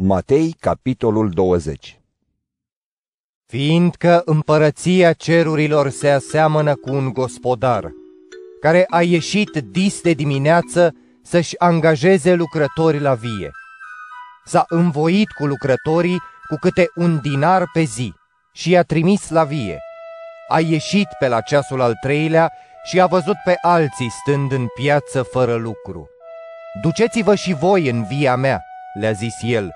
Matei, capitolul 20 Fiindcă împărăția cerurilor se aseamănă cu un gospodar, care a ieșit dis de dimineață să-și angajeze lucrători la vie. S-a învoit cu lucrătorii cu câte un dinar pe zi și i-a trimis la vie. A ieșit pe la ceasul al treilea și a văzut pe alții stând în piață fără lucru. Duceți-vă și voi în via mea, le-a zis el,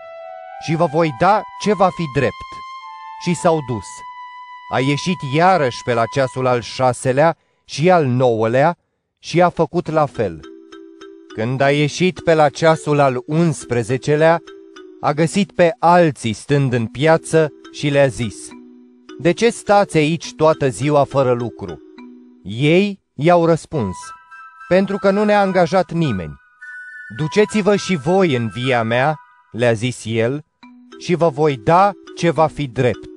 și vă voi da ce va fi drept. Și s-au dus. A ieșit iarăși pe la ceasul al șaselea și al nouălea și a făcut la fel. Când a ieșit pe la ceasul al unsprezecelea, a găsit pe alții stând în piață și le-a zis, De ce stați aici toată ziua fără lucru? Ei i-au răspuns, Pentru că nu ne-a angajat nimeni. Duceți-vă și voi în via mea, le-a zis el, și vă voi da ce va fi drept.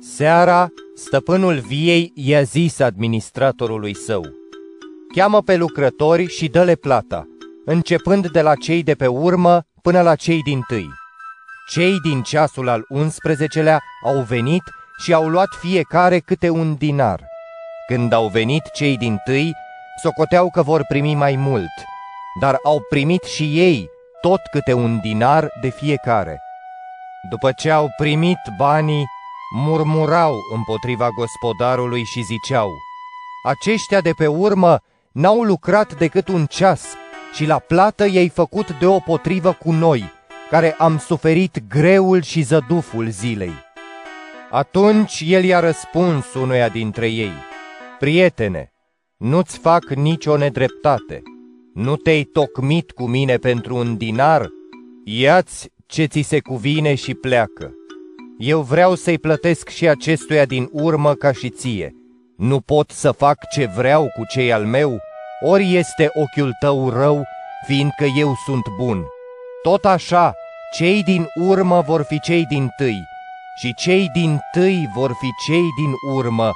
Seara, stăpânul viei i-a zis administratorului său, Cheamă pe lucrători și dă-le plata, începând de la cei de pe urmă până la cei din tâi. Cei din ceasul al 11-lea au venit și au luat fiecare câte un dinar. Când au venit cei din tâi, socoteau că vor primi mai mult, dar au primit și ei tot câte un dinar de fiecare. După ce au primit banii, murmurau împotriva gospodarului și ziceau, Aceștia de pe urmă n-au lucrat decât un ceas și la plată i-ai făcut deopotrivă cu noi, care am suferit greul și zăduful zilei. Atunci el i-a răspuns unuia dintre ei, Prietene, nu-ți fac nicio nedreptate. Nu te-ai tocmit cu mine pentru un dinar? Ia-ți ce ți se cuvine și pleacă. Eu vreau să-i plătesc și acestuia din urmă ca și ție. Nu pot să fac ce vreau cu cei al meu, ori este ochiul tău rău, fiindcă eu sunt bun. Tot așa, cei din urmă vor fi cei din tâi și cei din tâi vor fi cei din urmă,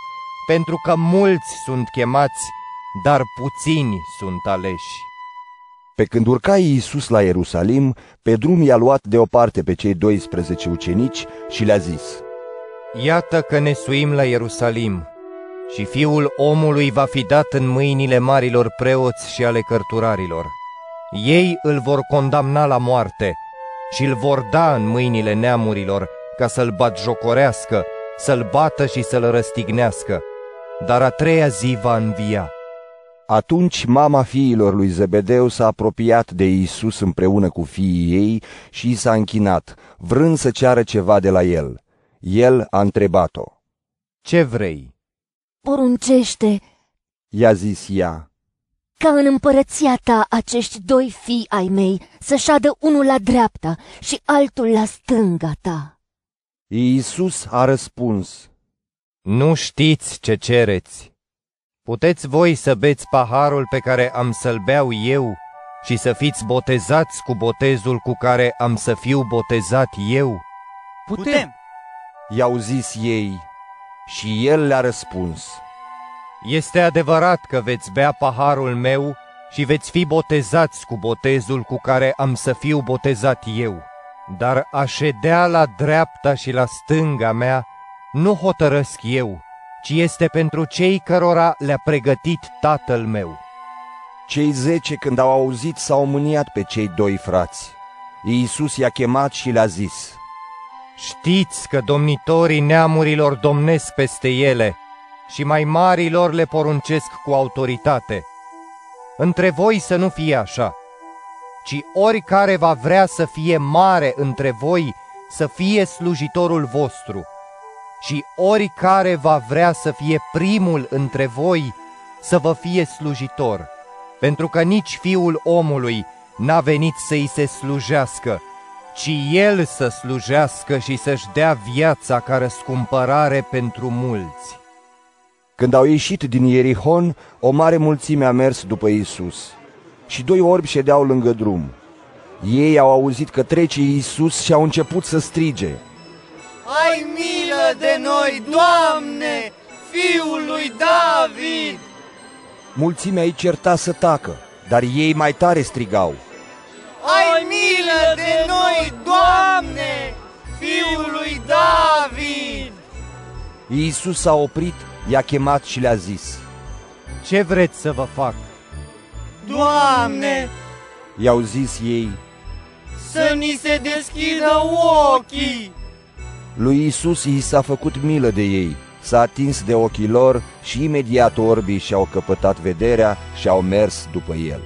pentru că mulți sunt chemați, dar puțini sunt aleși. Pe când urca Iisus la Ierusalim, pe drum i-a luat deoparte pe cei 12 ucenici și le-a zis, Iată că ne suim la Ierusalim și fiul omului va fi dat în mâinile marilor preoți și ale cărturarilor. Ei îl vor condamna la moarte și îl vor da în mâinile neamurilor ca să-l batjocorească, să-l bată și să-l răstignească, dar a treia zi va învia. Atunci mama fiilor lui Zebedeu s-a apropiat de Iisus împreună cu fiii ei și i s-a închinat, vrând să ceară ceva de la el. El a întrebat-o. Ce vrei? Poruncește, I-a zis ea. ca în împărăția ta acești doi fii ai mei să șadă unul la dreapta și altul la stânga ta. Iisus a răspuns. Nu știți ce cereți. Puteți voi să beți paharul pe care am să-l beau eu și să fiți botezați cu botezul cu care am să fiu botezat eu? Putem! I-au zis ei și el le-a răspuns. Este adevărat că veți bea paharul meu și veți fi botezați cu botezul cu care am să fiu botezat eu. Dar a ședea la dreapta și la stânga mea nu hotărăsc eu, ci este pentru cei cărora le-a pregătit tatăl meu. Cei zece, când au auzit, s-au mâniat pe cei doi frați. Iisus i-a chemat și le-a zis, Știți că domnitorii neamurilor domnesc peste ele și mai marilor le poruncesc cu autoritate. Între voi să nu fie așa, ci oricare va vrea să fie mare între voi, să fie slujitorul vostru, și oricare va vrea să fie primul între voi, să vă fie slujitor, pentru că nici fiul omului n-a venit să-i se slujească, ci el să slujească și să-și dea viața ca răscumpărare pentru mulți. Când au ieșit din Ierihon, o mare mulțime a mers după Iisus și doi orbi ședeau lângă drum. Ei au auzit că trece Iisus și au început să strige ai milă de noi, Doamne, Fiul lui David! Mulțimea îi certa să tacă, dar ei mai tare strigau. Ai milă de noi, Doamne, Fiul lui David! Iisus a oprit, i-a chemat și le-a zis. Ce vreți să vă fac? Doamne! I-au zis ei. Să ni se deschidă ochii! Lui Iisus i s-a făcut milă de ei, s-a atins de ochii lor și imediat orbii și-au căpătat vederea și au mers după el.